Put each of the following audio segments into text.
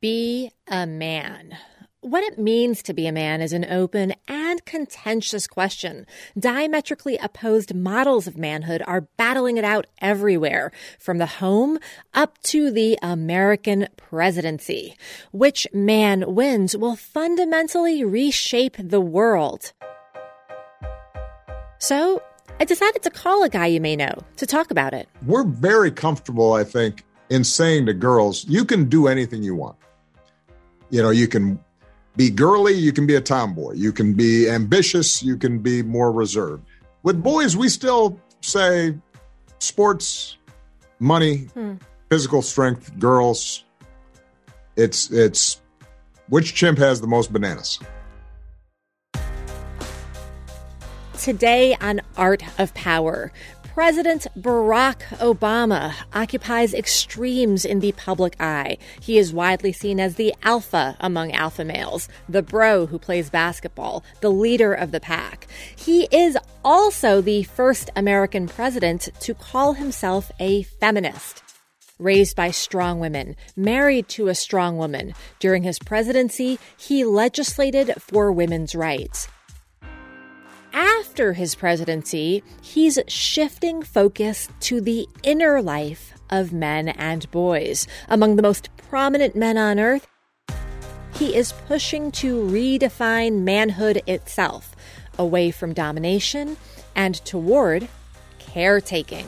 Be a man. What it means to be a man is an open and contentious question. Diametrically opposed models of manhood are battling it out everywhere, from the home up to the American presidency. Which man wins will fundamentally reshape the world. So, I decided to call a guy you may know to talk about it. We're very comfortable, I think, in saying to girls, you can do anything you want. You know, you can be girly, you can be a tomboy. You can be ambitious, you can be more reserved. With boys, we still say sports, money, hmm. physical strength, girls. It's it's which chimp has the most bananas? Today on Art of Power, President Barack Obama occupies extremes in the public eye. He is widely seen as the alpha among alpha males, the bro who plays basketball, the leader of the pack. He is also the first American president to call himself a feminist raised by strong women, married to a strong woman. During his presidency, he legislated for women's rights after his presidency, he's shifting focus to the inner life of men and boys. Among the most prominent men on earth, he is pushing to redefine manhood itself, away from domination and toward caretaking.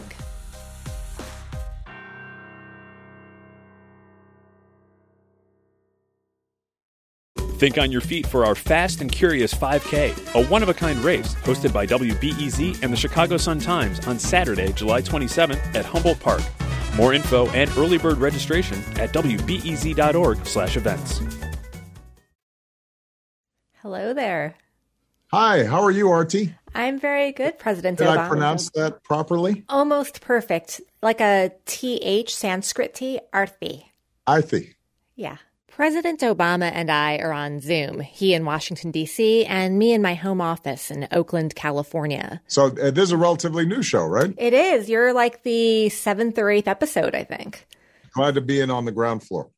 Think on your feet for our Fast and Curious 5K, a one of a kind race hosted by WBEZ and the Chicago Sun Times on Saturday, July 27th at Humboldt Park. More info and early bird registration at wbez.org/events. Hello there. Hi, how are you, Artie? I'm very good, President Did Obama. I pronounce that properly? Almost perfect. Like a TH Sanskrit T, Arthi. Arthi. Yeah. President Obama and I are on Zoom. He in Washington, D.C., and me in my home office in Oakland, California. So uh, this is a relatively new show, right? It is. You're like the seventh or eighth episode, I think. Glad to be in on the ground floor.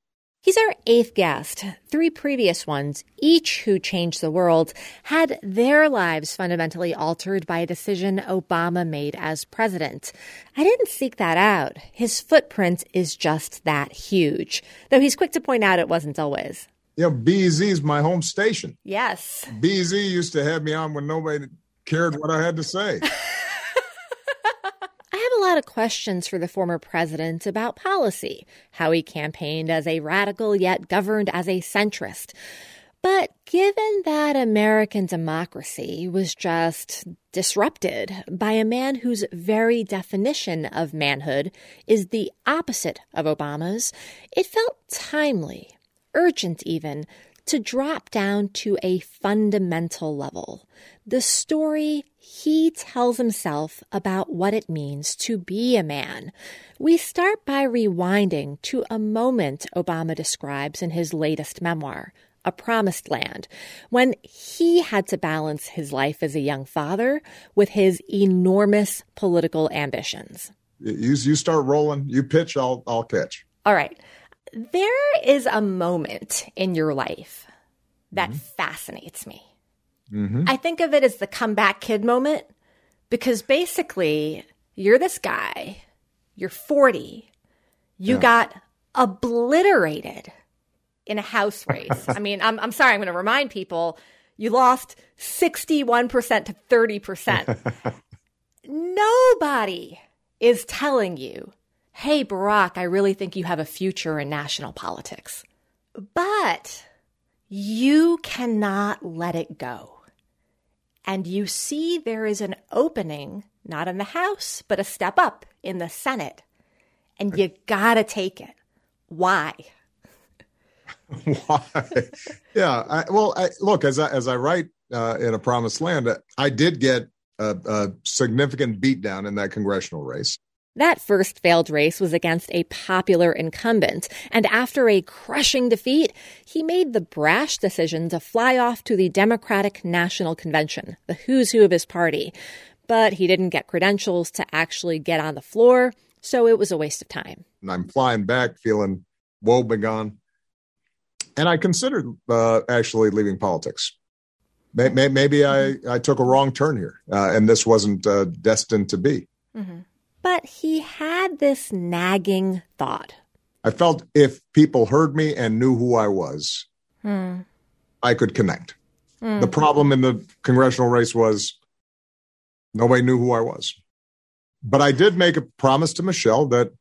He's our eighth guest. Three previous ones, each who changed the world, had their lives fundamentally altered by a decision Obama made as president. I didn't seek that out. His footprint is just that huge, though he's quick to point out it wasn't always. Yeah, BZ is my home station. Yes. BZ used to have me on when nobody cared what I had to say. lot of questions for the former president about policy, how he campaigned as a radical yet governed as a centrist. But given that American democracy was just disrupted by a man whose very definition of manhood is the opposite of Obama's, it felt timely, urgent even, to drop down to a fundamental level. The story he tells himself about what it means to be a man. We start by rewinding to a moment Obama describes in his latest memoir, A Promised Land, when he had to balance his life as a young father with his enormous political ambitions. You, you start rolling, you pitch, I'll, I'll catch. All right. There is a moment in your life that mm-hmm. fascinates me. Mm-hmm. I think of it as the comeback kid moment because basically you're this guy, you're 40, you yeah. got obliterated in a house race. I mean, I'm, I'm sorry, I'm going to remind people you lost 61% to 30%. Nobody is telling you hey, Barack, I really think you have a future in national politics. But you cannot let it go. And you see there is an opening, not in the House, but a step up in the Senate. And you gotta take it. Why? Why? Yeah. I, well, I, look, as I, as I write uh, in A Promised Land, I did get a, a significant beatdown in that congressional race. That first failed race was against a popular incumbent, and after a crushing defeat, he made the brash decision to fly off to the Democratic National Convention, the who's who of his party. But he didn't get credentials to actually get on the floor, so it was a waste of time. And I'm flying back feeling woebegone. and I considered uh, actually leaving politics. Maybe, maybe I, I took a wrong turn here, uh, and this wasn't uh, destined to be. Mm-hmm. But he had this nagging thought. I felt if people heard me and knew who I was, hmm. I could connect. Hmm. The problem in the congressional race was nobody knew who I was. But I did make a promise to Michelle that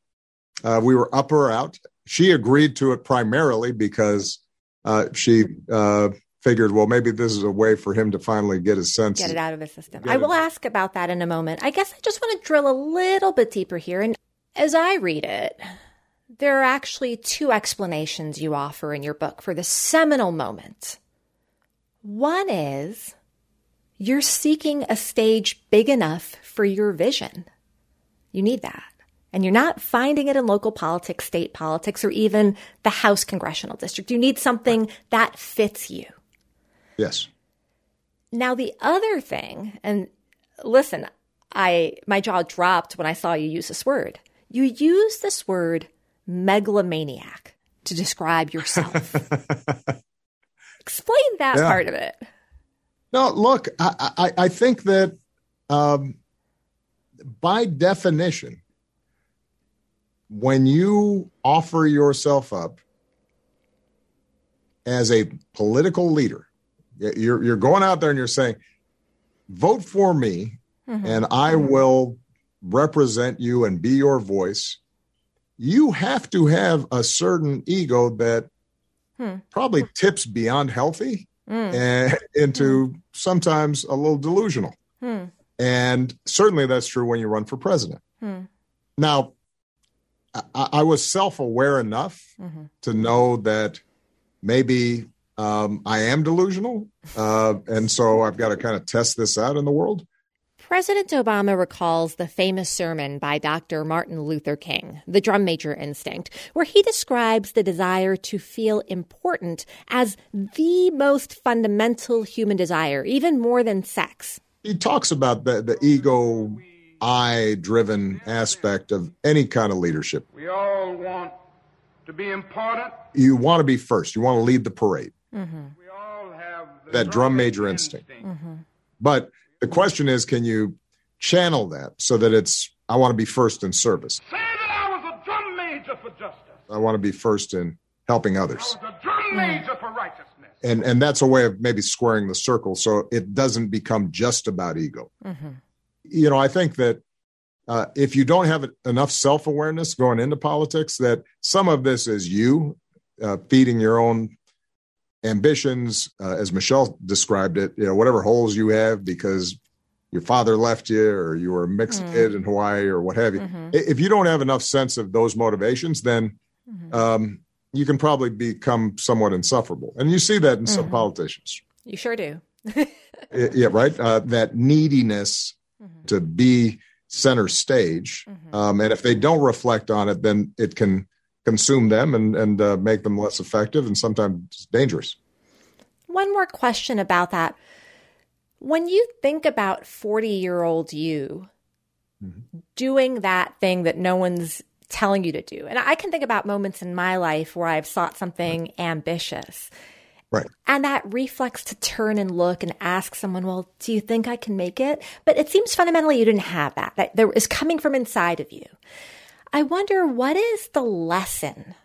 uh, we were up or out. She agreed to it primarily because uh, she uh, figured, well, maybe this is a way for him to finally get his sense. Get it out of his system. I will ask about that in a moment. I guess I just want to drill a little bit deeper here. And as I read it, there are actually two explanations you offer in your book for the seminal moment. One is you're seeking a stage big enough for your vision. You need that. And you're not finding it in local politics, state politics, or even the House congressional district. You need something that fits you. Yes. Now the other thing, and listen, I my jaw dropped when I saw you use this word. You use this word megalomaniac to describe yourself. Explain that yeah. part of it. No, look, I, I, I think that um, by definition, when you offer yourself up as a political leader, you're you're going out there and you're saying, vote for me, mm-hmm. and I will represent you and be your voice. You have to have a certain ego that hmm. probably tips beyond healthy mm. and into mm. sometimes a little delusional. Hmm. And certainly that's true when you run for president. Hmm. Now, I, I was self aware enough mm-hmm. to know that maybe um, I am delusional, uh, and so I've got to kind of test this out in the world. President Obama recalls the famous sermon by Dr. Martin Luther King, The Drum Major Instinct, where he describes the desire to feel important as the most fundamental human desire, even more than sex. He talks about the, the ego I driven aspect of any kind of leadership. We all want to be important. You want to be first, you want to lead the parade. Mm-hmm. that drum major instinct. instinct. Mm-hmm. But the question is, can you channel that so that it's, I want to be first in service? Say that I was a drum major for justice. I want to be first in helping others. I was a drum major for righteousness. And, and that's a way of maybe squaring the circle so it doesn't become just about ego. Mm-hmm. You know, I think that uh, if you don't have enough self awareness going into politics, that some of this is you uh, feeding your own ambitions, uh, as Michelle described it, you know, whatever holes you have because your father left you or you were a mixed mm. kid in Hawaii or what have you. Mm-hmm. If you don't have enough sense of those motivations, then mm-hmm. um, you can probably become somewhat insufferable. And you see that in mm-hmm. some politicians. You sure do. yeah, right. Uh, that neediness mm-hmm. to be center stage. Mm-hmm. Um, and if they don't reflect on it, then it can consume them and and uh, make them less effective and sometimes dangerous. One more question about that. When you think about 40 year old you mm-hmm. doing that thing that no one's telling you to do, and I can think about moments in my life where I've sought something ambitious. Right. And that reflex to turn and look and ask someone, well, do you think I can make it? But it seems fundamentally you didn't have that. That there is coming from inside of you. I wonder what is the lesson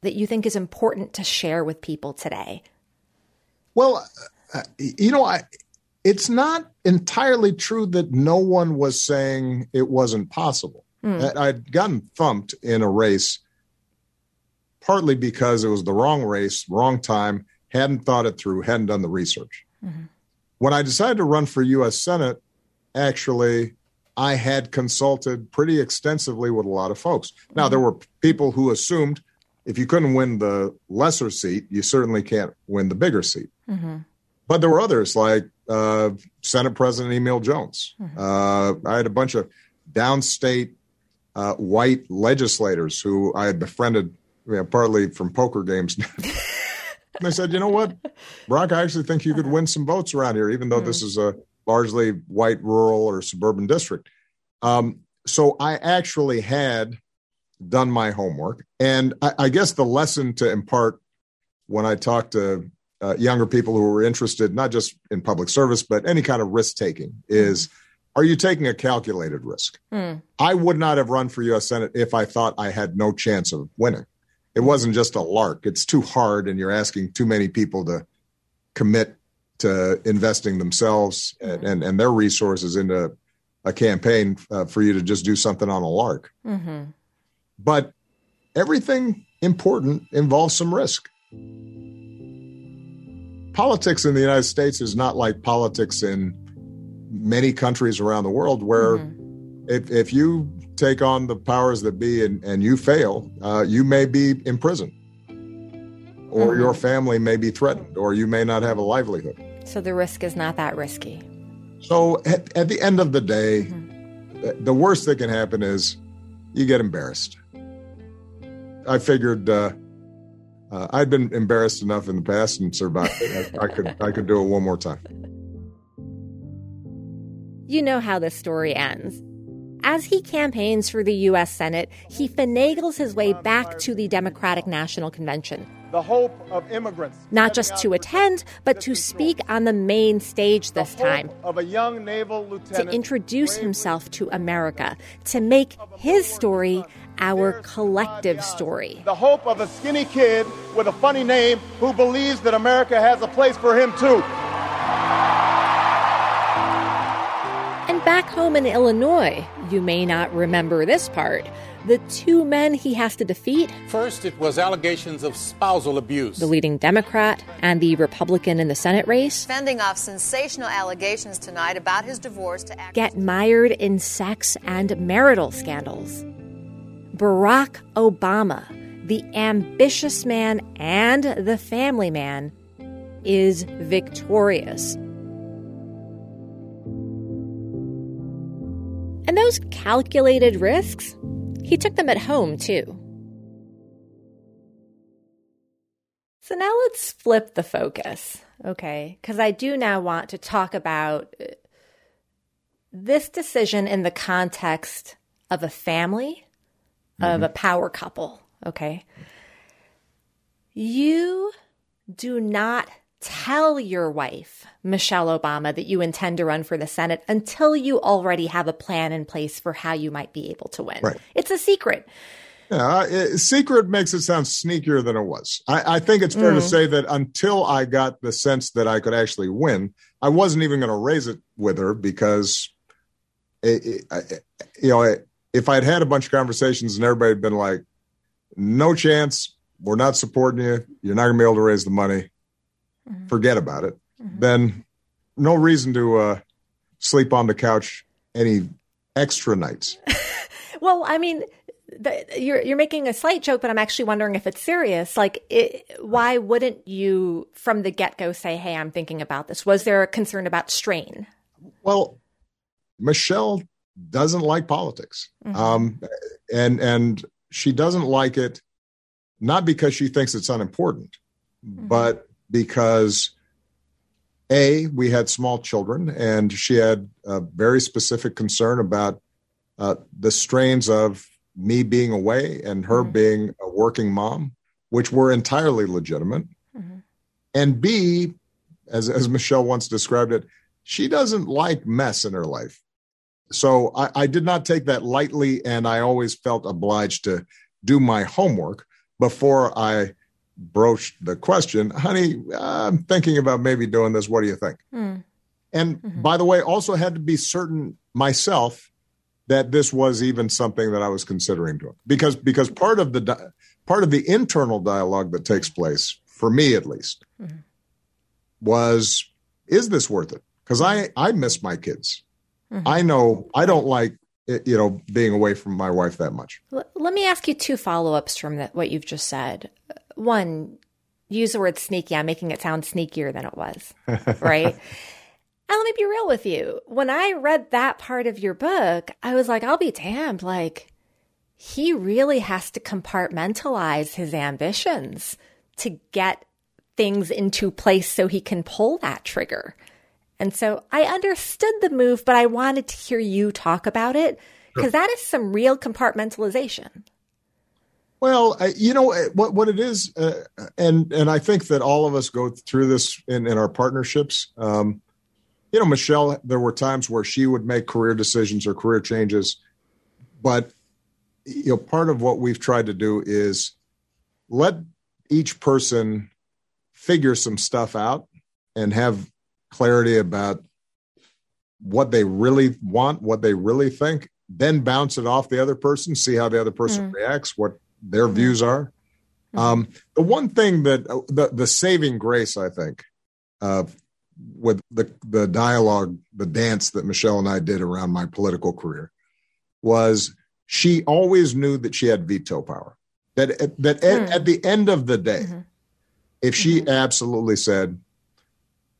that you think is important to share with people today? Well, uh, you know, I, it's not entirely true that no one was saying it wasn't possible. Mm. I'd gotten thumped in a race partly because it was the wrong race, wrong time, hadn't thought it through, hadn't done the research. Mm-hmm. When I decided to run for U.S. Senate, actually, I had consulted pretty extensively with a lot of folks. Now, mm-hmm. there were people who assumed if you couldn't win the lesser seat, you certainly can't win the bigger seat. Mm-hmm. But there were others like uh, Senate President Emil Jones. Mm-hmm. Uh, I had a bunch of downstate uh, white legislators who I had befriended, you know, partly from poker games. they said, you know what, Brock, I actually think you could win some votes around here, even though mm-hmm. this is a largely white rural or suburban district. Um, so I actually had done my homework. And I, I, guess the lesson to impart when I talk to uh, younger people who are interested, not just in public service, but any kind of risk taking, is are you taking a calculated risk? Mm. I would not have run for U.S. Senate if I thought I had no chance of winning. It wasn't just a lark. It's too hard, and you're asking too many people to commit to investing themselves and, and, and their resources into a campaign uh, for you to just do something on a lark. Mm-hmm. But everything important involves some risk politics in the United States is not like politics in many countries around the world, where mm-hmm. if, if you take on the powers that be and, and you fail, uh, you may be imprisoned, or mm-hmm. your family may be threatened, or you may not have a livelihood. So the risk is not that risky. So at, at the end of the day, mm-hmm. the worst that can happen is you get embarrassed. I figured. Uh, uh, I'd been embarrassed enough in the past and survived. I, I could I could do it one more time. You know how this story ends. As he campaigns for the U.S. Senate, he finagles his way back to the Democratic National Convention. The hope of immigrants. Not just to attend, but to speak on the main stage this time. Of a young naval lieutenant. To introduce himself to America, to make his story our collective story. The hope of a skinny kid with a funny name who believes that America has a place for him too. And back home in Illinois, you may not remember this part. The two men he has to defeat. First, it was allegations of spousal abuse. The leading Democrat and the Republican in the Senate race. Fending off sensational allegations tonight about his divorce to get mired in sex and marital scandals. Barack Obama, the ambitious man and the family man, is victorious. And those calculated risks, he took them at home too. So now let's flip the focus, okay? Because I do now want to talk about uh, this decision in the context of a family mm-hmm. of a power couple. Okay. You do not tell your wife, Michelle Obama, that you intend to run for the Senate until you already have a plan in place for how you might be able to win. Right. It's a secret. Yeah, it, secret makes it sound sneakier than it was. I, I think it's fair mm. to say that until I got the sense that I could actually win, I wasn't even going to raise it with her because, eh, eh, it, it, eh, you know, if I'd had a bunch of conversations and everybody had been like, no chance, we're not supporting you, you're not going to be able to raise the money, mm-hmm. forget about it, mm-hmm. then no reason to uh, sleep on the couch any extra nights. well, I mean, the, you're you're making a slight joke, but I'm actually wondering if it's serious. Like, it, why wouldn't you from the get go say, "Hey, I'm thinking about this"? Was there a concern about strain? Well, Michelle doesn't like politics, mm-hmm. um, and and she doesn't like it not because she thinks it's unimportant, mm-hmm. but because a we had small children, and she had a very specific concern about uh, the strains of me being away and her mm-hmm. being a working mom, which were entirely legitimate, mm-hmm. and b as as Michelle once described it, she doesn't like mess in her life so I, I, did not take that lightly, and I always felt obliged to do my homework before I broached the question, honey, I'm thinking about maybe doing this. What do you think? Mm. And mm-hmm. by the way, also had to be certain myself that this was even something that I was considering doing because because part of the part of the internal dialogue that takes place for me at least mm-hmm. was is this worth it? Because I I miss my kids. Mm-hmm. I know I don't like you know being away from my wife that much. Let me ask you two follow ups from that, what you've just said. One, use the word sneaky. I'm making it sound sneakier than it was, right? and let me be real with you. When I read that part of your book, I was like, I'll be damned. Like, he really has to compartmentalize his ambitions to get things into place so he can pull that trigger. And so I understood the move, but I wanted to hear you talk about it because sure. that is some real compartmentalization. Well, you know what what it is, uh, and and I think that all of us go through this in, in our partnerships. Um, you know, Michelle, there were times where she would make career decisions or career changes, but you know, part of what we've tried to do is let each person figure some stuff out and have clarity about what they really want, what they really think, then bounce it off the other person, see how the other person mm. reacts, what their views are. Mm. Um, the one thing that uh, the, the saving grace, I think, uh, with the the dialogue, the dance that Michelle and I did around my political career, was she always knew that she had veto power. That that mm. at, at, the end of the day, mm-hmm. if she mm-hmm. absolutely said,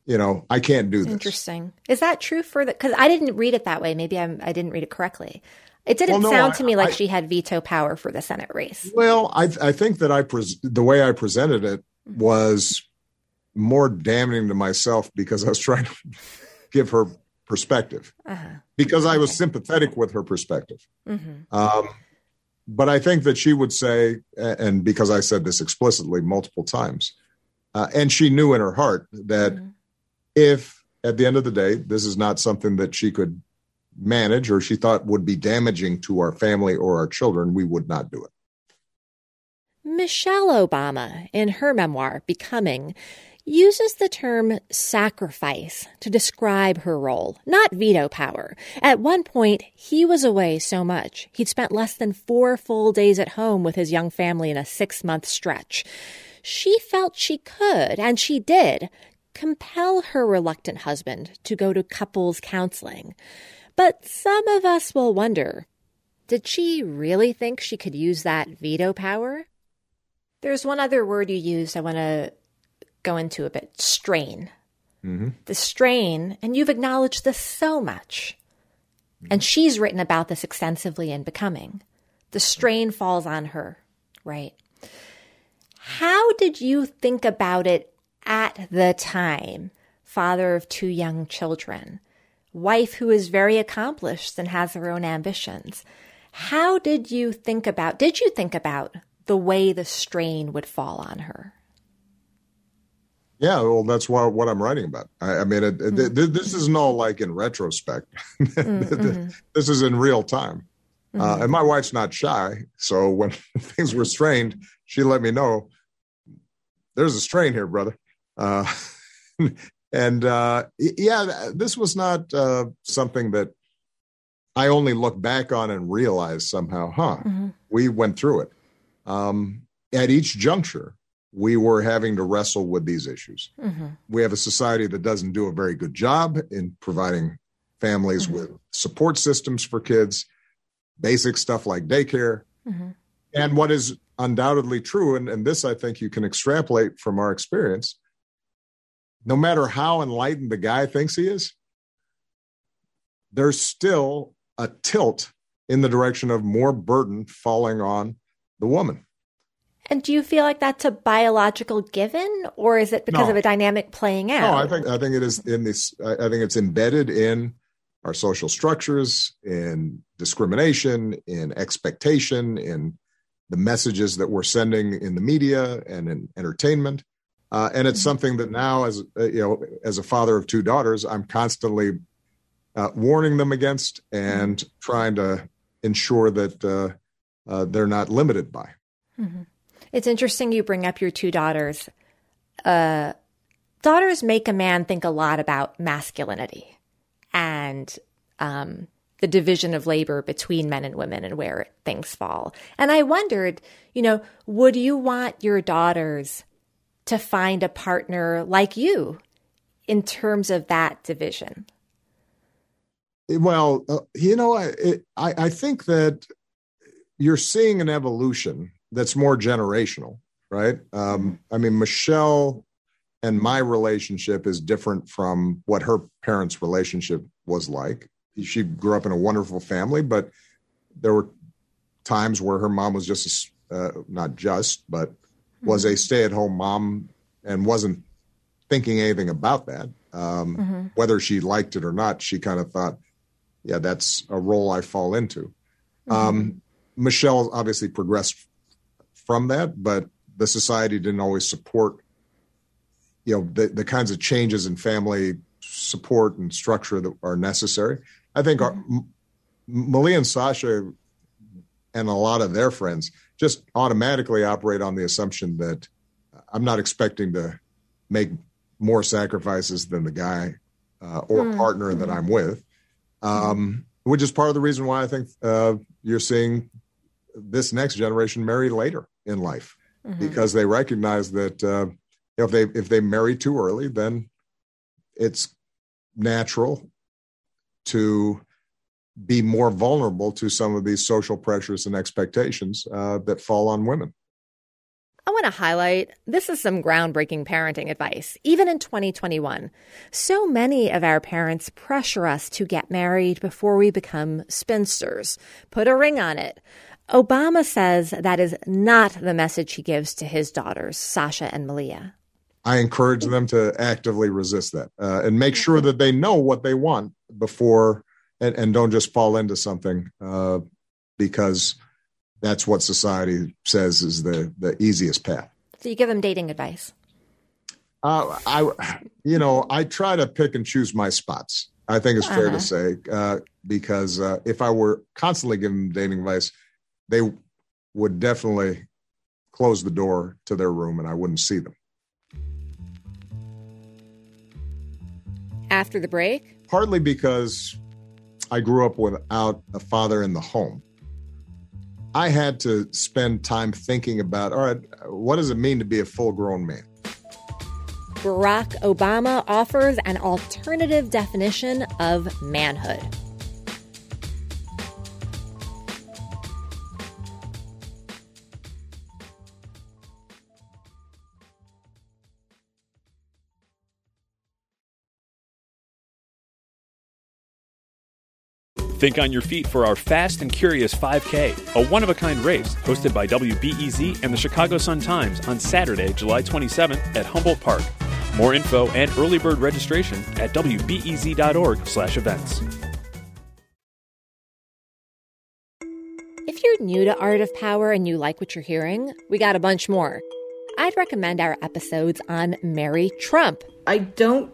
you know, I can't do this. Interesting. Is that true for the? Because I didn't read it that way. Maybe I'm, I didn't read it correctly. It didn't well, no, sound to me like I, she had veto power for the Senate race. Well, I, I think that I pres- the way I presented it mm-hmm. was more damning to myself because I was trying to give her perspective uh-huh. because I was sympathetic with her perspective. Mm-hmm. Um, but I think that she would say, and because I said this explicitly multiple times, uh, and she knew in her heart that mm-hmm. if at the end of the day, this is not something that she could manage or she thought would be damaging to our family or our children, we would not do it. Michelle Obama, in her memoir, Becoming, uses the term sacrifice to describe her role, not veto power. At one point, he was away so much, he'd spent less than four full days at home with his young family in a six month stretch. She felt she could, and she did, compel her reluctant husband to go to couples counseling. But some of us will wonder did she really think she could use that veto power? There's one other word you used I want to go into a bit strain. Mm-hmm. The strain, and you've acknowledged this so much. Mm-hmm. And she's written about this extensively in Becoming. The strain falls on her, right? How did you think about it at the time? Father of two young children, wife who is very accomplished and has her own ambitions. How did you think about, did you think about the way the strain would fall on her? Yeah, well, that's why, what I'm writing about. I, I mean, it, mm-hmm. it, this isn't all like in retrospect. mm-hmm. this is in real time. Mm-hmm. Uh, and my wife's not shy. So when things were strained, she let me know there's a strain here, brother. Uh, and uh, yeah, this was not uh, something that I only look back on and realize somehow, huh, mm-hmm. we went through it. Um, at each juncture, we were having to wrestle with these issues. Mm-hmm. We have a society that doesn't do a very good job in providing families mm-hmm. with support systems for kids, basic stuff like daycare. Mm-hmm. And what is undoubtedly true, and, and this I think you can extrapolate from our experience, no matter how enlightened the guy thinks he is, there's still a tilt in the direction of more burden falling on the woman. And do you feel like that's a biological given, or is it because no. of a dynamic playing out? No, I think I think it is in this. I think it's embedded in our social structures, in discrimination, in expectation, in the messages that we're sending in the media and in entertainment. Uh, and it's mm-hmm. something that now, as uh, you know, as a father of two daughters, I'm constantly uh, warning them against and mm-hmm. trying to ensure that uh, uh, they're not limited by. Mm-hmm. It's interesting you bring up your two daughters. Uh, daughters make a man think a lot about masculinity and um, the division of labor between men and women and where things fall. And I wondered, you know, would you want your daughters to find a partner like you in terms of that division? Well, uh, you know, I, I, I think that you're seeing an evolution that's more generational, right? Um, I mean, Michelle and my relationship is different from what her parents' relationship was like she grew up in a wonderful family, but there were times where her mom was just uh, not just, but was a mm-hmm. stay-at-home mom and wasn't thinking anything about that. Um, mm-hmm. Whether she liked it or not, she kind of thought, "Yeah, that's a role I fall into." Mm-hmm. Um, Michelle obviously progressed from that, but the society didn't always support, you know, the, the kinds of changes in family support and structure that are necessary. I think mm-hmm. our, Malia and Sasha and a lot of their friends just automatically operate on the assumption that I'm not expecting to make more sacrifices than the guy uh, or mm-hmm. partner that I'm with, um, which is part of the reason why I think uh, you're seeing this next generation marry later in life mm-hmm. because they recognize that uh, if they if they marry too early, then it's natural to be more vulnerable to some of these social pressures and expectations uh, that fall on women. I want to highlight this is some groundbreaking parenting advice, even in 2021. So many of our parents pressure us to get married before we become spinsters. Put a ring on it. Obama says that is not the message he gives to his daughters, Sasha and Malia. I encourage them to actively resist that uh, and make sure that they know what they want before and, and don't just fall into something uh, because that's what society says is the the easiest path. So you give them dating advice. Uh, I, you know, I try to pick and choose my spots. I think it's fair uh-huh. to say uh, because uh, if I were constantly giving them dating advice, they would definitely close the door to their room and I wouldn't see them. After the break? Partly because I grew up without a father in the home. I had to spend time thinking about all right, what does it mean to be a full grown man? Barack Obama offers an alternative definition of manhood. Think on your feet for our Fast and Curious 5K, a one of a kind race hosted by WBEZ and the Chicago Sun Times on Saturday, July 27th at Humboldt Park. More info and early bird registration at wbez.org/events. If you're new to Art of Power and you like what you're hearing, we got a bunch more. I'd recommend our episodes on Mary Trump. I don't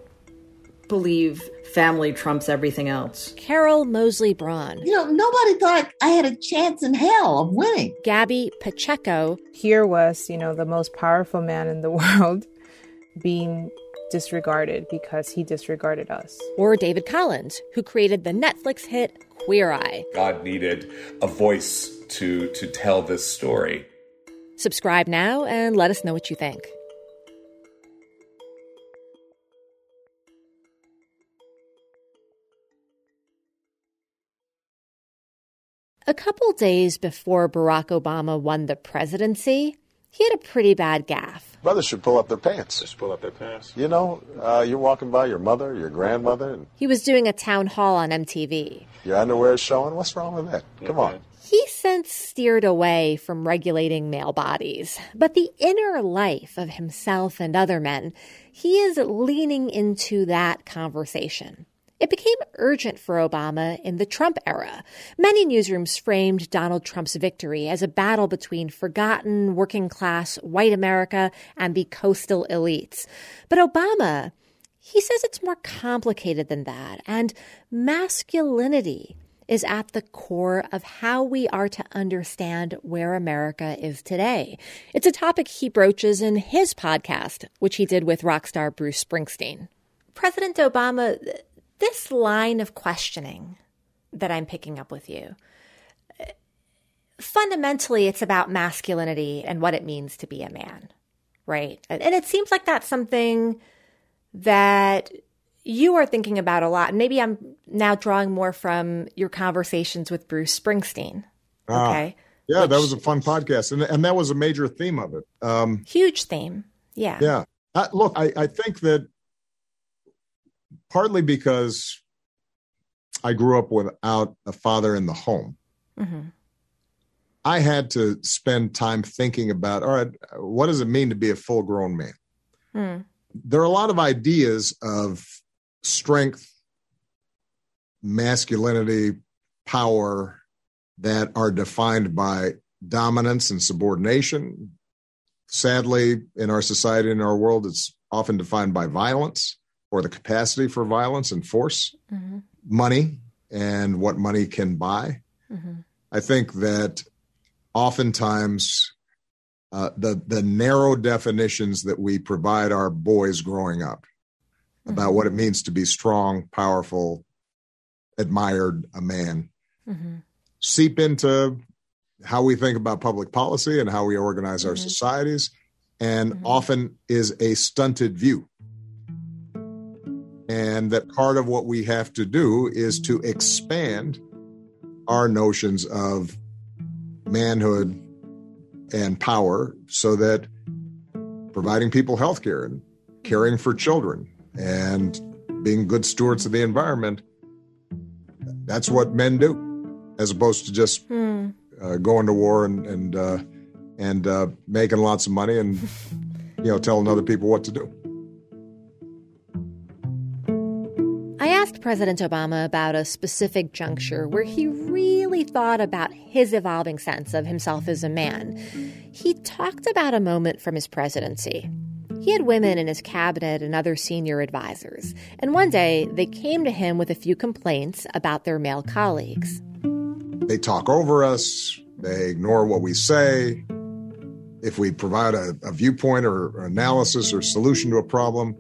believe family trumps everything else. Carol Moseley Braun. You know, nobody thought I had a chance in hell of winning. Gabby Pacheco. Here was, you know, the most powerful man in the world being disregarded because he disregarded us. Or David Collins, who created the Netflix hit Queer Eye. God needed a voice to to tell this story. Subscribe now and let us know what you think. A couple days before Barack Obama won the presidency, he had a pretty bad gaffe. Brothers should pull up their pants. Just pull up their pants. You know, uh, you're walking by your mother, your grandmother. And he was doing a town hall on MTV. Your underwear is showing. What's wrong with that? Come okay. on. He since steered away from regulating male bodies, but the inner life of himself and other men, he is leaning into that conversation. It became urgent for Obama in the Trump era. Many newsrooms framed Donald Trump's victory as a battle between forgotten working class white America and the coastal elites. But Obama, he says it's more complicated than that, and masculinity is at the core of how we are to understand where America is today. It's a topic he broaches in his podcast, which he did with rock star Bruce Springsteen. President Obama this line of questioning that I'm picking up with you, fundamentally, it's about masculinity and what it means to be a man, right? And it seems like that's something that you are thinking about a lot. And maybe I'm now drawing more from your conversations with Bruce Springsteen. Ah, okay. yeah, Which, that was a fun podcast. And, and that was a major theme of it. Um, huge theme. Yeah. Yeah. Uh, look, I, I think that partly because I grew up without a father in the home. Mm-hmm. I had to spend time thinking about, all right, what does it mean to be a full grown man? Mm. There are a lot of ideas of strength, masculinity, power that are defined by dominance and subordination. Sadly, in our society, in our world, it's often defined by violence or the capacity for violence and force, mm-hmm. money, and what money can buy. Mm-hmm. I think that oftentimes uh, the the narrow definitions that we provide our boys growing up mm-hmm. about what it means to be strong, powerful, admired a man mm-hmm. seep into how we think about public policy and how we organize our mm-hmm. societies, and mm-hmm. often is a stunted view. And that part of what we have to do is to expand our notions of manhood and power so that providing people health care and caring for children and being good stewards of the environment that's what men do as opposed to just hmm. uh, going to war and and uh, and uh, making lots of money and you know telling other people what to do asked President Obama about a specific juncture where he really thought about his evolving sense of himself as a man. He talked about a moment from his presidency. He had women in his cabinet and other senior advisors, and one day they came to him with a few complaints about their male colleagues. They talk over us, they ignore what we say. If we provide a, a viewpoint or analysis or solution to a problem,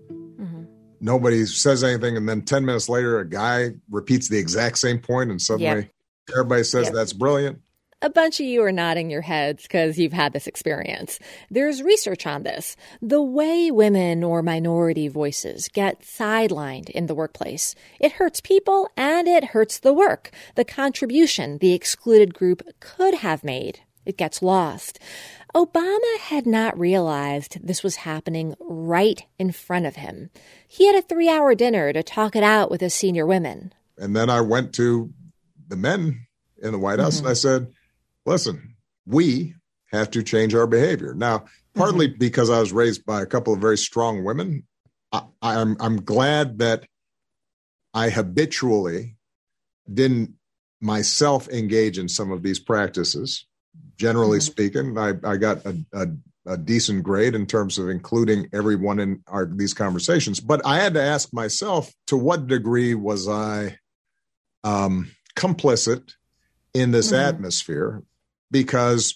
nobody says anything, and then 10 minutes later, a guy repeats the exact same point, and suddenly yep. everybody says yep. that's brilliant. A bunch of you are nodding your heads because you've had this experience. There's research on this. The way women or minority voices get sidelined in the workplace, it hurts people and it hurts the work. The contribution the excluded group could have made, it gets lost. Obama had not realized this was happening right in front of him. He had a three hour dinner to talk it out with his senior women. And then I went to the men in the White House mm-hmm. and I said, listen, we have to change our behavior. Now, partly mm-hmm. because I was raised by a couple of very strong women, I, I'm, I'm glad that I habitually didn't myself engage in some of these practices generally mm-hmm. speaking. I, I got a, a, a, decent grade in terms of including everyone in our, these conversations. But I had to ask myself to what degree was I um, complicit in this mm-hmm. atmosphere? Because,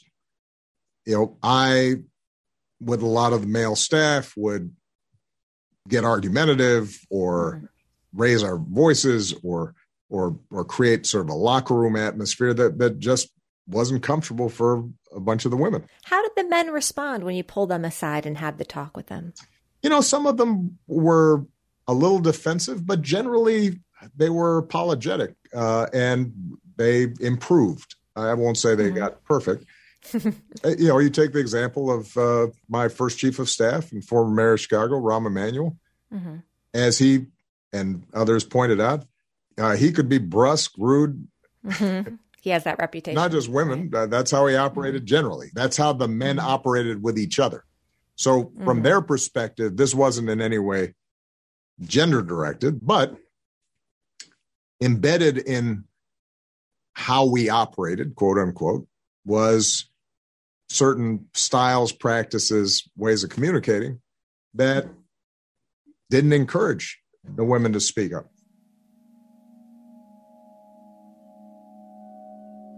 you know, I, with a lot of the male staff, would get argumentative or mm-hmm. raise our voices or or or create sort of a locker room atmosphere that that just wasn't comfortable for a bunch of the women. How did the men respond when you pulled them aside and had the talk with them? You know, some of them were a little defensive, but generally they were apologetic uh, and they improved. I won't say they mm-hmm. got perfect. Uh, you know, you take the example of uh, my first chief of staff and former mayor of Chicago, Rahm Emanuel. Mm-hmm. As he and others pointed out, uh, he could be brusque, rude, mm-hmm. He has that reputation. Not just women. Right? That's how he operated mm-hmm. generally. That's how the men mm-hmm. operated with each other. So, mm-hmm. from their perspective, this wasn't in any way gender directed, but embedded in how we operated, quote unquote, was certain styles, practices, ways of communicating that didn't encourage the women to speak up.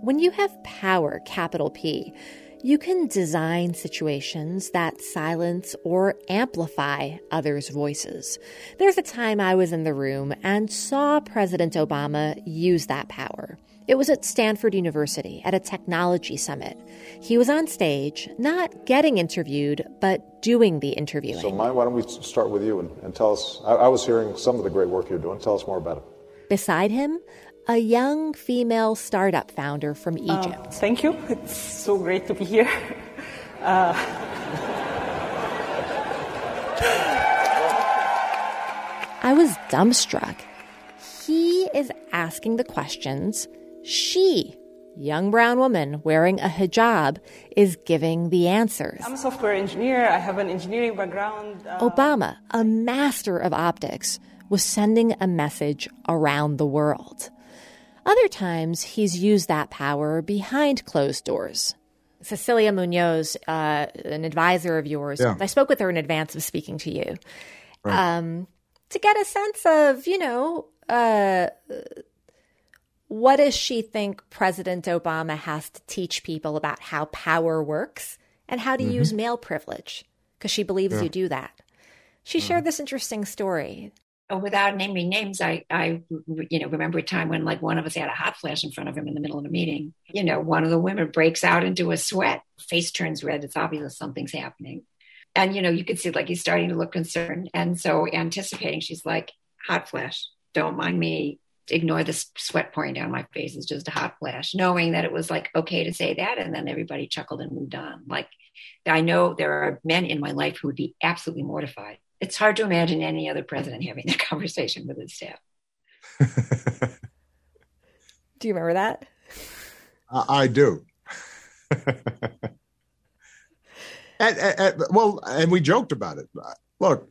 When you have power, capital P, you can design situations that silence or amplify others' voices. There's a time I was in the room and saw President Obama use that power. It was at Stanford University at a technology summit. He was on stage, not getting interviewed, but doing the interviewing. So, Maya, why don't we start with you and, and tell us? I, I was hearing some of the great work you're doing. Tell us more about it. Beside him, a young female startup founder from uh, Egypt. Uh, thank you. It's so great to be here. Uh... I was dumbstruck. He is asking the questions. She, young brown woman wearing a hijab, is giving the answers. I'm a software engineer. I have an engineering background. Uh... Obama, a master of optics, was sending a message around the world. Other times, he's used that power behind closed doors. Cecilia Munoz, uh, an advisor of yours. Yeah. I spoke with her in advance of speaking to you Right. um, to get a sense of, you know, uh, what does she think President Obama has to teach people about how power works and how to Mhm. use male privilege? Because she believes Yeah. you do that. She shared this interesting story. Without naming names, I, I, you know, remember a time when like one of us had a hot flash in front of him in the middle of a meeting. You know, one of the women breaks out into a sweat, face turns red. It's obvious something's happening. And, you know, you could see like he's starting to look concerned. And so anticipating, she's like, hot flash, don't mind me. Ignore the sweat pouring down my face. It's just a hot flash, knowing that it was like okay to say that. And then everybody chuckled and moved on. Like, I know there are men in my life who would be absolutely mortified. It's hard to imagine any other president having that conversation with his staff. Do you remember that? I, I do. and, and- and- well, and we joked about it. Look,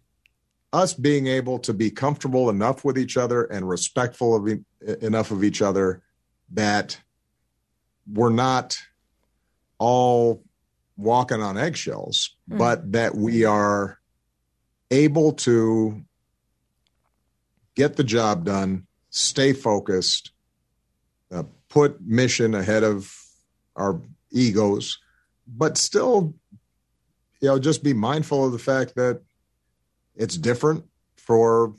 us being able to be comfortable enough with each other and respectful of e- enough of each other that we're not all walking on eggshells, Mm. but that we are able to get the job done, stay focused, uh, put mission ahead of our egos, but still, you know, just be mindful of the fact that it's different for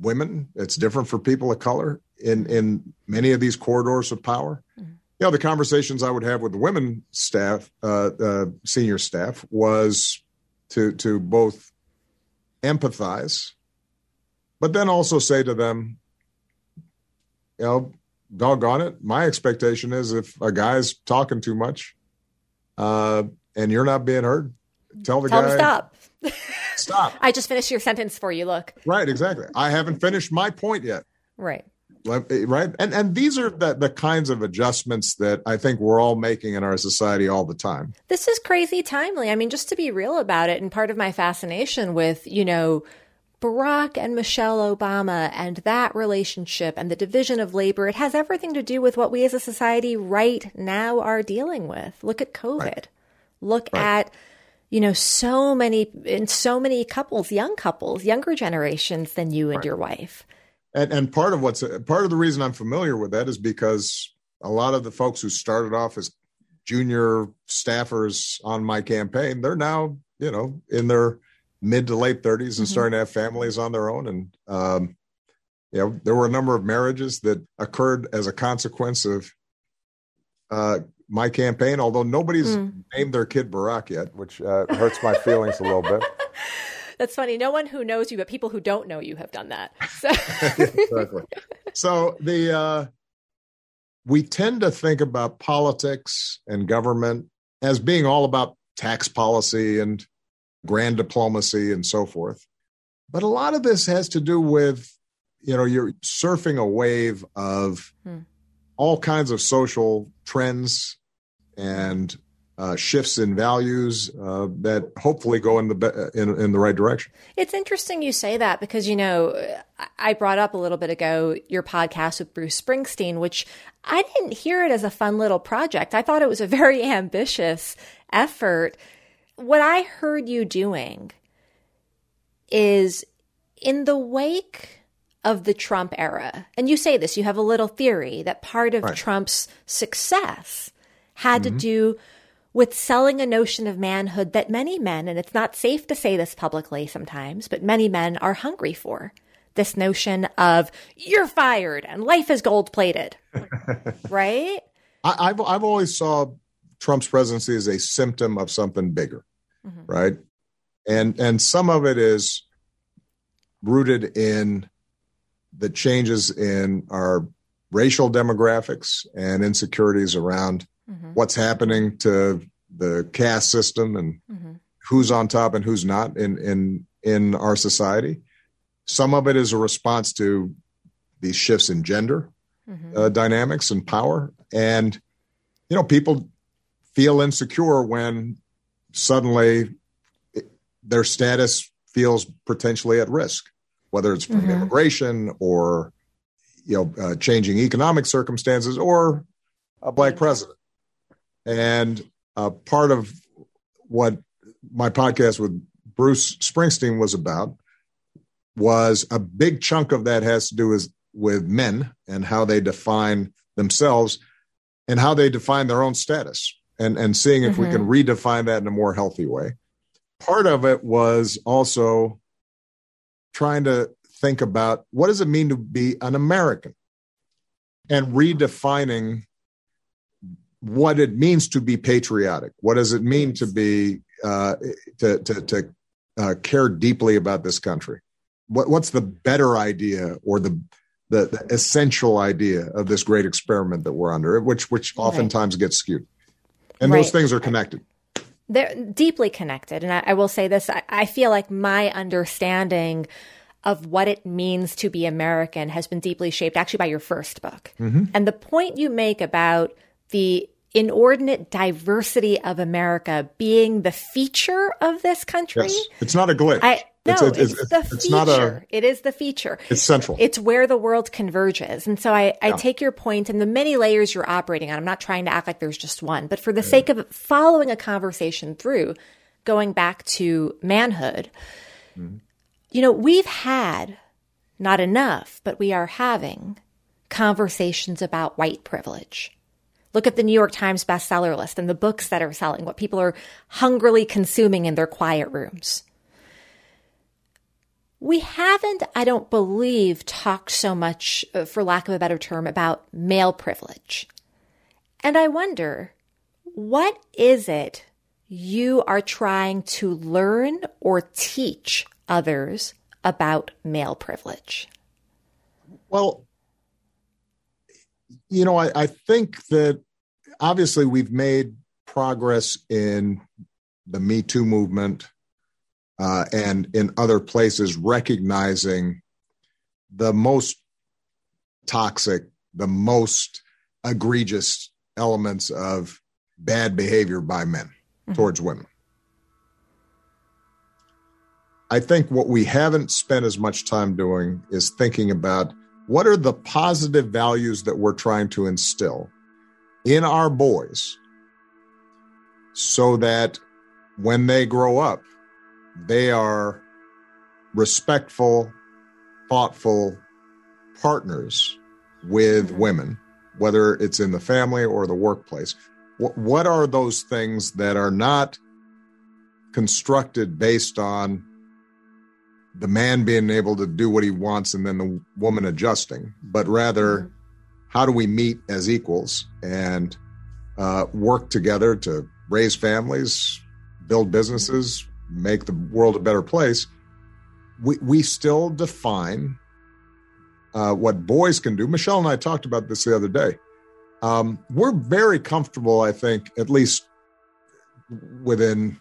women. It's different for people of color in in many of these corridors of power. You know, the conversations I would have with the women staff, uh, uh, senior staff, was to to both empathize, but then also say to them, you know, doggone it, my expectation is if a guy's talking too much, uh, and you're not being heard, tell the Tell guy stop. Stop. I just finished your sentence for you. Look. Right, exactly. I haven't finished my point yet. Right. Right. And and these are the, the kinds of adjustments that I think we're all making in our society all the time. This is crazy timely. I mean, just to be real about it, and part of my fascination with, you know, Barack and Michelle Obama and that relationship and the division of labor, it has everything to do with what we as a society right now are dealing with. Look at COVID. Look at, you know, so many, in so many couples, young couples, younger generations than you and your wife. And and part of what's part of the reason I'm familiar with that is because a lot of the folks who started off as junior staffers on my campaign, they're now, you know, in their mid to late 30s and Mhm. starting to have families on their own. And um, you know, there were a number of marriages that occurred as a consequence of uh, my campaign, although nobody's Mm. named their kid Barack yet, which uh, hurts my feelings a little bit. That's funny. No one who knows you, but people who don't know you have done that. So. exactly. So the uh, we tend to think about politics and government as being all about tax policy and grand diplomacy and so forth. But a lot of this has to do with, you know, you're surfing a wave of Hmm. all kinds of social trends and uh, shifts in values uh, that hopefully go in the be- in, in the right direction. It's interesting you say that because, you know, I- brought up a little bit ago your podcast with Bruce Springsteen, which I didn't hear it as a fun little project. I thought it was a very ambitious effort. What I heard you doing is in the wake of the Trump era, and you say this, you have a little theory that part of Right. Trump's success had Mhm. to do with selling a notion of manhood that many men, and it's not safe to say this publicly sometimes, but many men are hungry for. This notion of you're fired and life is gold plated, right? I, I've I've always saw Trump's presidency as a symptom of something bigger, mm-hmm. right? And and some of it is rooted in the changes in our racial demographics and insecurities around what's happening to the caste system and who's on top and who's not in in in our society. Some of it is a response to these shifts in gender uh, dynamics and power, and you know people feel insecure when suddenly it- their status feels potentially at risk, whether it's from Mhm. immigration or you know uh, changing economic circumstances or a black president. And uh, part of what my podcast with Bruce Springsteen was about was a big chunk of that has to do with, with men and how they define themselves and how they define their own status and, and seeing if mm-hmm. we can mm-hmm. redefine that in a more healthy way. Part of it was also trying to think about what does it mean to be an American and redefining what it means to be patriotic. What does it mean to be uh, to to, to uh, care deeply about this country? What, what's the better idea or the, the, the essential idea of this great experiment that we're under, which which oftentimes right. gets skewed, and right. those things are connected. They're deeply connected, and I, I will say this: I, I feel like my understanding of what it means to be American has been deeply shaped actually by your first book. Mm-hmm. And the point you make about the inordinate diversity of America being the feature of this country. Yes. It's not a glitch. I, no, it's, it's, it's, the it's feature. Not a, it is the feature. It's central. It's where the world converges. And so I, I yeah. take your point and the many layers you're operating on. I'm not trying to act like there's just one, but for the yeah. sake of following a conversation through, going back to manhood, mm-hmm. you know, we've had not enough, but we are having conversations about white privilege. Look at the New York Times bestseller list and the books that are selling, what people are hungrily consuming in their quiet rooms. We haven't, I don't believe, talked so much, uh, for lack of a better term, about male privilege. And I wonder, what is it you are trying to learn or teach others about male privilege? Well, you know, I, I think that obviously we've made progress in the Me Too movement uh, and in other places recognizing the most toxic, the most egregious elements of bad behavior by men mm-hmm. towards women. I think what we haven't spent as much time doing is thinking about what are the positive values that we're trying to instill in our boys so that when they grow up, they are respectful, thoughtful partners with women, whether it's in the family or the workplace. What, are those things that are not constructed based on the man being able to do what he wants and then the woman adjusting, but rather mm-hmm. how do we meet as equals and uh, work together to raise families, build businesses, make the world a better place? We, we still define uh, what boys can do. Michelle and I talked about this the other day. Um, we're very comfortable, I think, at least within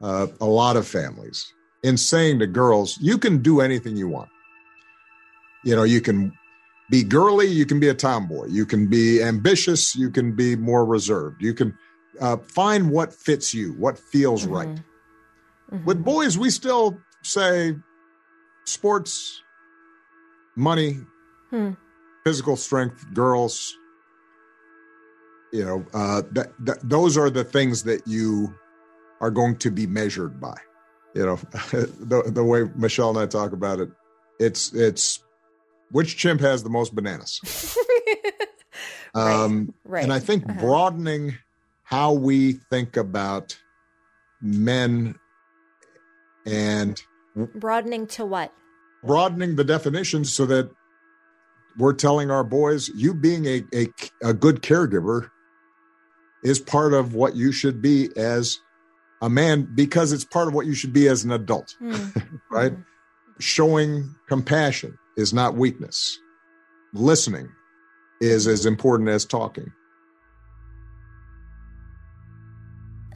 uh, a lot of families, in saying to girls, you can do anything you want. You know, you can be girly, you can be a tomboy, you can be ambitious, you can be more reserved, you can uh, find what fits you, what feels mm-hmm. right. Mm-hmm. With boys, we still say sports, money, hmm. physical strength, girls. You know, uh, that, that, those are the things that you are going to be measured by you know the the way Michelle and I talk about it, it's it's which chimp has the most bananas. um, right, right. And I think uh-huh. broadening how we think about men and broadening to what? Broadening the definitions so that we're telling our boys, you being a, a, a good caregiver is part of what you should be as a man because it's part of what you should be as an adult, mm. right? Mm. Showing compassion is not weakness. Listening is as important as talking.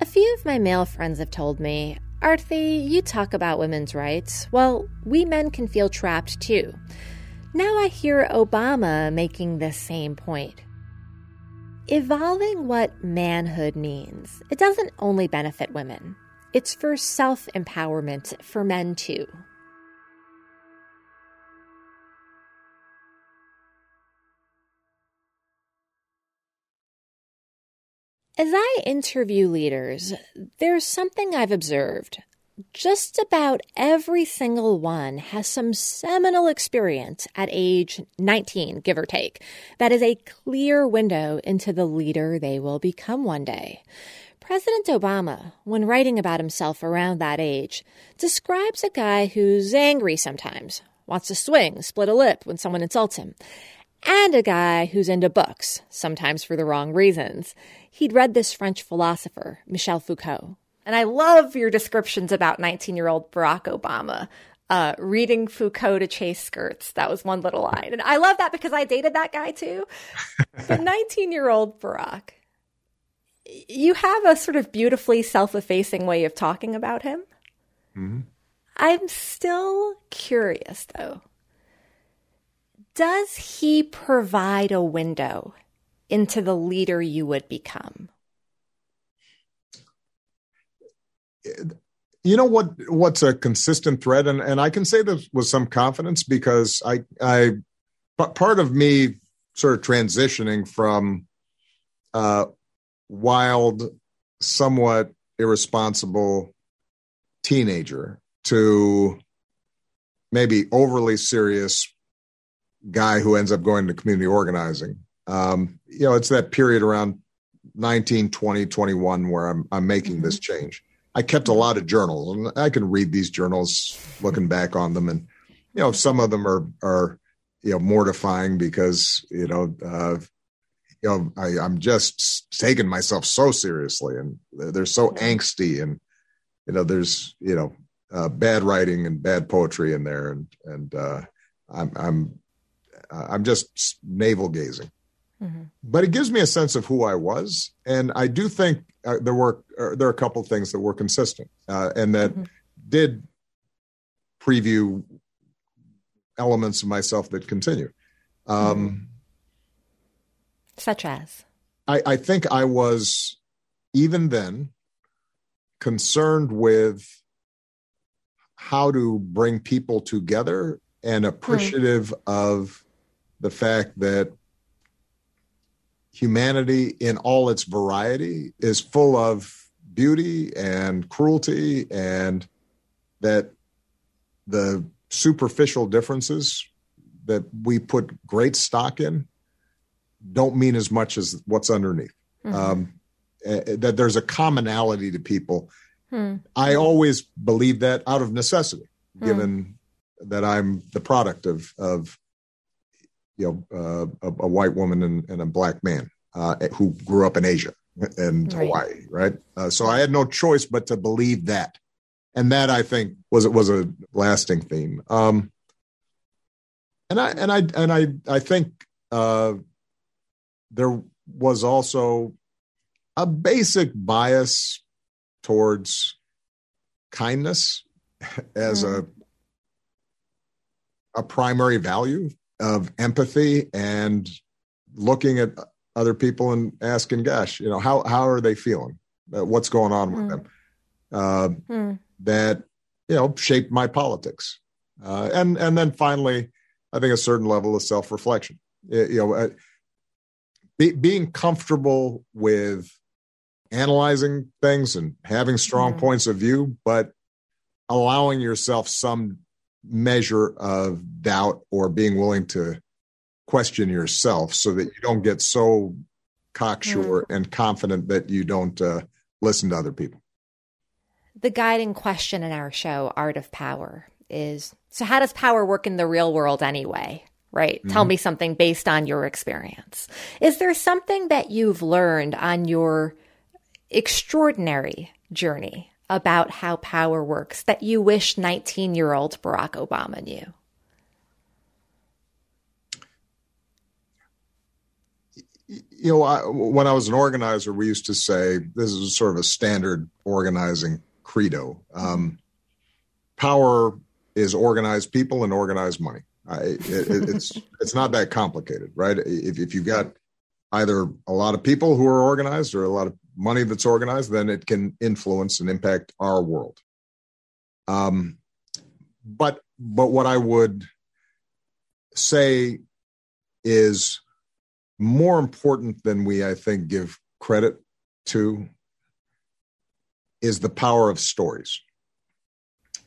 A few of my male friends have told me, Aarti, you talk about women's rights. Well, we men can feel trapped too. Now I hear Obama making the same point. Evolving what manhood means, it doesn't only benefit women, it's for self empowerment for men too. As I interview leaders, there's something I've observed. Just about every single one has some seminal experience at age 19, give or take, that is a clear window into the leader they will become one day. President Obama, when writing about himself around that age, describes a guy who's angry sometimes, wants to swing, split a lip when someone insults him, and a guy who's into books, sometimes for the wrong reasons. He'd read this French philosopher, Michel Foucault. And I love your descriptions about 19 year old Barack Obama. Uh, reading Foucault to chase skirts. That was one little line. And I love that because I dated that guy too. but 19 year old Barack, you have a sort of beautifully self effacing way of talking about him. Mm-hmm. I'm still curious though. Does he provide a window into the leader you would become? You know what? What's a consistent thread, and and I can say this with some confidence because I I but part of me sort of transitioning from uh, wild, somewhat irresponsible teenager to maybe overly serious guy who ends up going to community organizing. Um, you know, it's that period around 19, 20, 21 where I'm, I'm making mm-hmm. this change. I kept a lot of journals and I can read these journals looking back on them. And, you know, some of them are, are, you know, mortifying because, you know, uh, you know, I, I'm just taking myself so seriously and they're so angsty and, you know, there's, you know, uh, bad writing and bad poetry in there. And, and, uh, I'm, I'm, I'm just navel gazing. Mm-hmm. But it gives me a sense of who I was, and I do think uh, there were uh, there are a couple of things that were consistent uh, and that mm-hmm. did preview elements of myself that continue. Um, mm-hmm. Such as, I, I think I was even then concerned with how to bring people together and hmm. appreciative of the fact that humanity in all its variety is full of beauty and cruelty and that the superficial differences that we put great stock in don't mean as much as what's underneath mm-hmm. um, uh, that there's a commonality to people hmm. i always believe that out of necessity hmm. given that i'm the product of of you know uh, a, a, white woman and, and a black man uh, who grew up in Asia and right. Hawaii, right? Uh, so I had no choice but to believe that, and that I think was was a lasting theme. Um, and I and I and I I think uh, there was also a basic bias towards kindness as mm. a a primary value of empathy and looking at other people and asking, gosh, you know, how, how are they feeling? Uh, what's going on with mm. them? Uh, mm. That, you know, shaped my politics. Uh, and, and then finally, I think a certain level of self reflection, you know, uh, be, being comfortable with analyzing things and having strong mm. points of view, but allowing yourself some measure of doubt or being willing to question yourself so that you don't get so cocksure mm. and confident that you don't uh, listen to other people. The guiding question in our show, Art of Power, is so how does power work in the real world anyway? Right? Mm-hmm. Tell me something based on your experience. Is there something that you've learned on your extraordinary journey about how power works that you wish 19 year old Barack Obama knew? You know, I, when I was an organizer, we used to say this is sort of a standard organizing credo. Um, power is organized people and organized money. I, it, it's it's not that complicated, right? If, if you've got either a lot of people who are organized or a lot of money that's organized, then it can influence and impact our world. Um, but but what I would say is more important than we I think give credit to is the power of stories.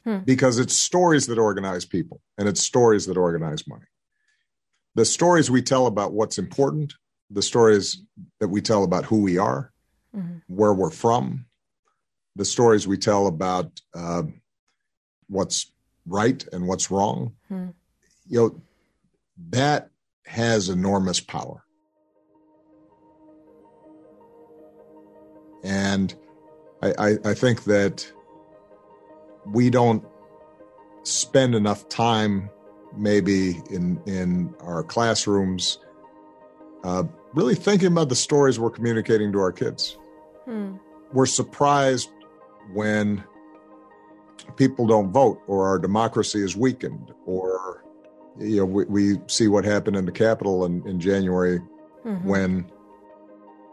Hmm. Because it's stories that organize people and it's stories that organize money. The stories we tell about what's important, the stories that we tell about who we are, Mm-hmm. where we're from, the stories we tell about uh, what's right and what's wrong, Hmm. you know, that has enormous power. And I, I, I think that we don't spend enough time, maybe in in our classrooms, uh, really thinking about the stories we're communicating to our kids. Hmm. We're surprised when people don't vote or our democracy is weakened or you know we, we see what happened in the capitol in, in january Mhm. when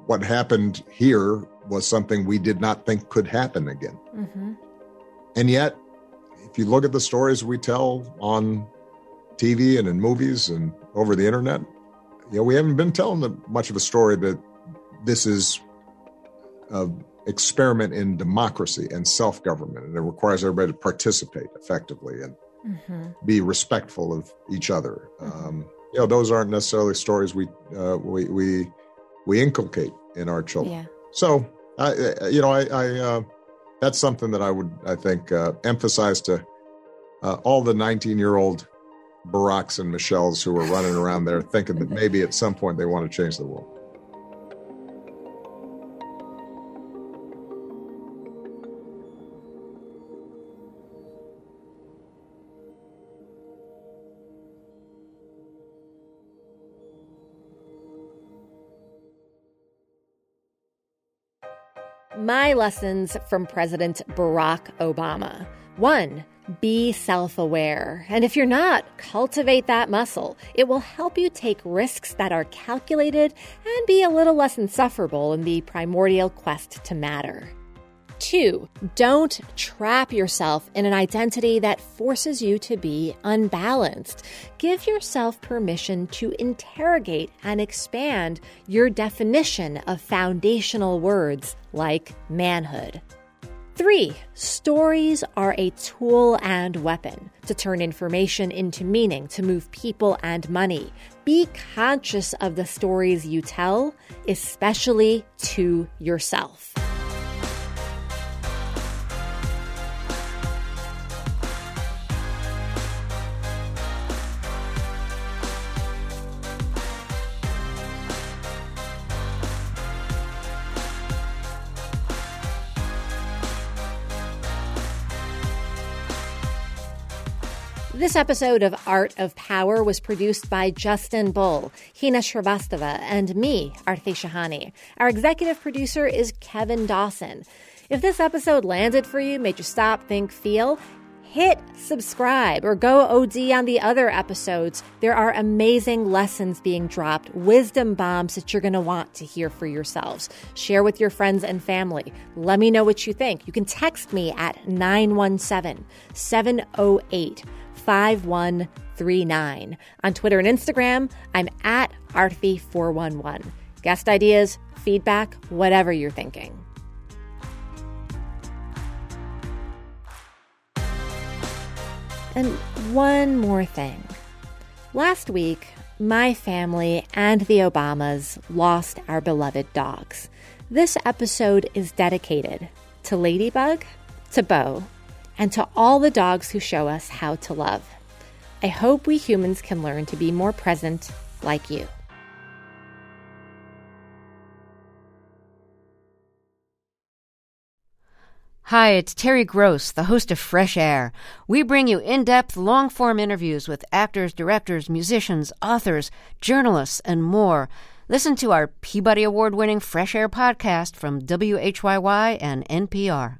what happened here was something we did not think could happen again Mm-hmm. and yet if you look at the stories we tell on tv and in movies and over the internet you know we haven't been telling much of a story that this is a experiment in democracy and self-government and it requires everybody to participate effectively and Mm-hmm. be respectful of each other um, you know those aren't necessarily stories we uh, we we we inculcate in our children Yeah. so I, I- you know, I, I uh, that's something that I would, I think, uh, emphasize to uh, all the 19 year old Baracks and Michelles who are running around there thinking that maybe at some point they want to change the world. My lessons from President Barack Obama. One, be self aware. And if you're not, cultivate that muscle. It will help you take risks that are calculated and be a little less insufferable in the primordial quest to matter. Two, don't trap yourself in an identity that forces you to be unbalanced. Give yourself permission to interrogate and expand your definition of foundational words like manhood. Three, stories are a tool and weapon to turn information into meaning, to move people and money. Be conscious of the stories you tell, especially to yourself. This episode of Art of Power was produced by Justin Bull, Hina Shrivastava, and me, Aarti Shahani. Our executive producer is Kevin Dawson. If this episode landed for you, made you stop, think, feel, hit subscribe or go OD on the other episodes. There are amazing lessons being dropped, wisdom bombs that you're going to want to hear for yourselves. Share with your friends and family. Let me know what you think. You can text me at 917 708 5139. On Twitter and Instagram, I'm at Aarti411. Guest ideas, feedback, whatever you're thinking. And one more thing. Last week, my family and the Obamas lost our beloved dogs. This episode is dedicated to Ladybug, to Bo, and to all the dogs who show us how to love. I hope we humans can learn to be more present like you. Hi, it's Terry Gross, the host of Fresh Air. We bring you in depth, long form interviews with actors, directors, musicians, authors, journalists, and more. Listen to our Peabody Award winning Fresh Air podcast from WHYY and NPR.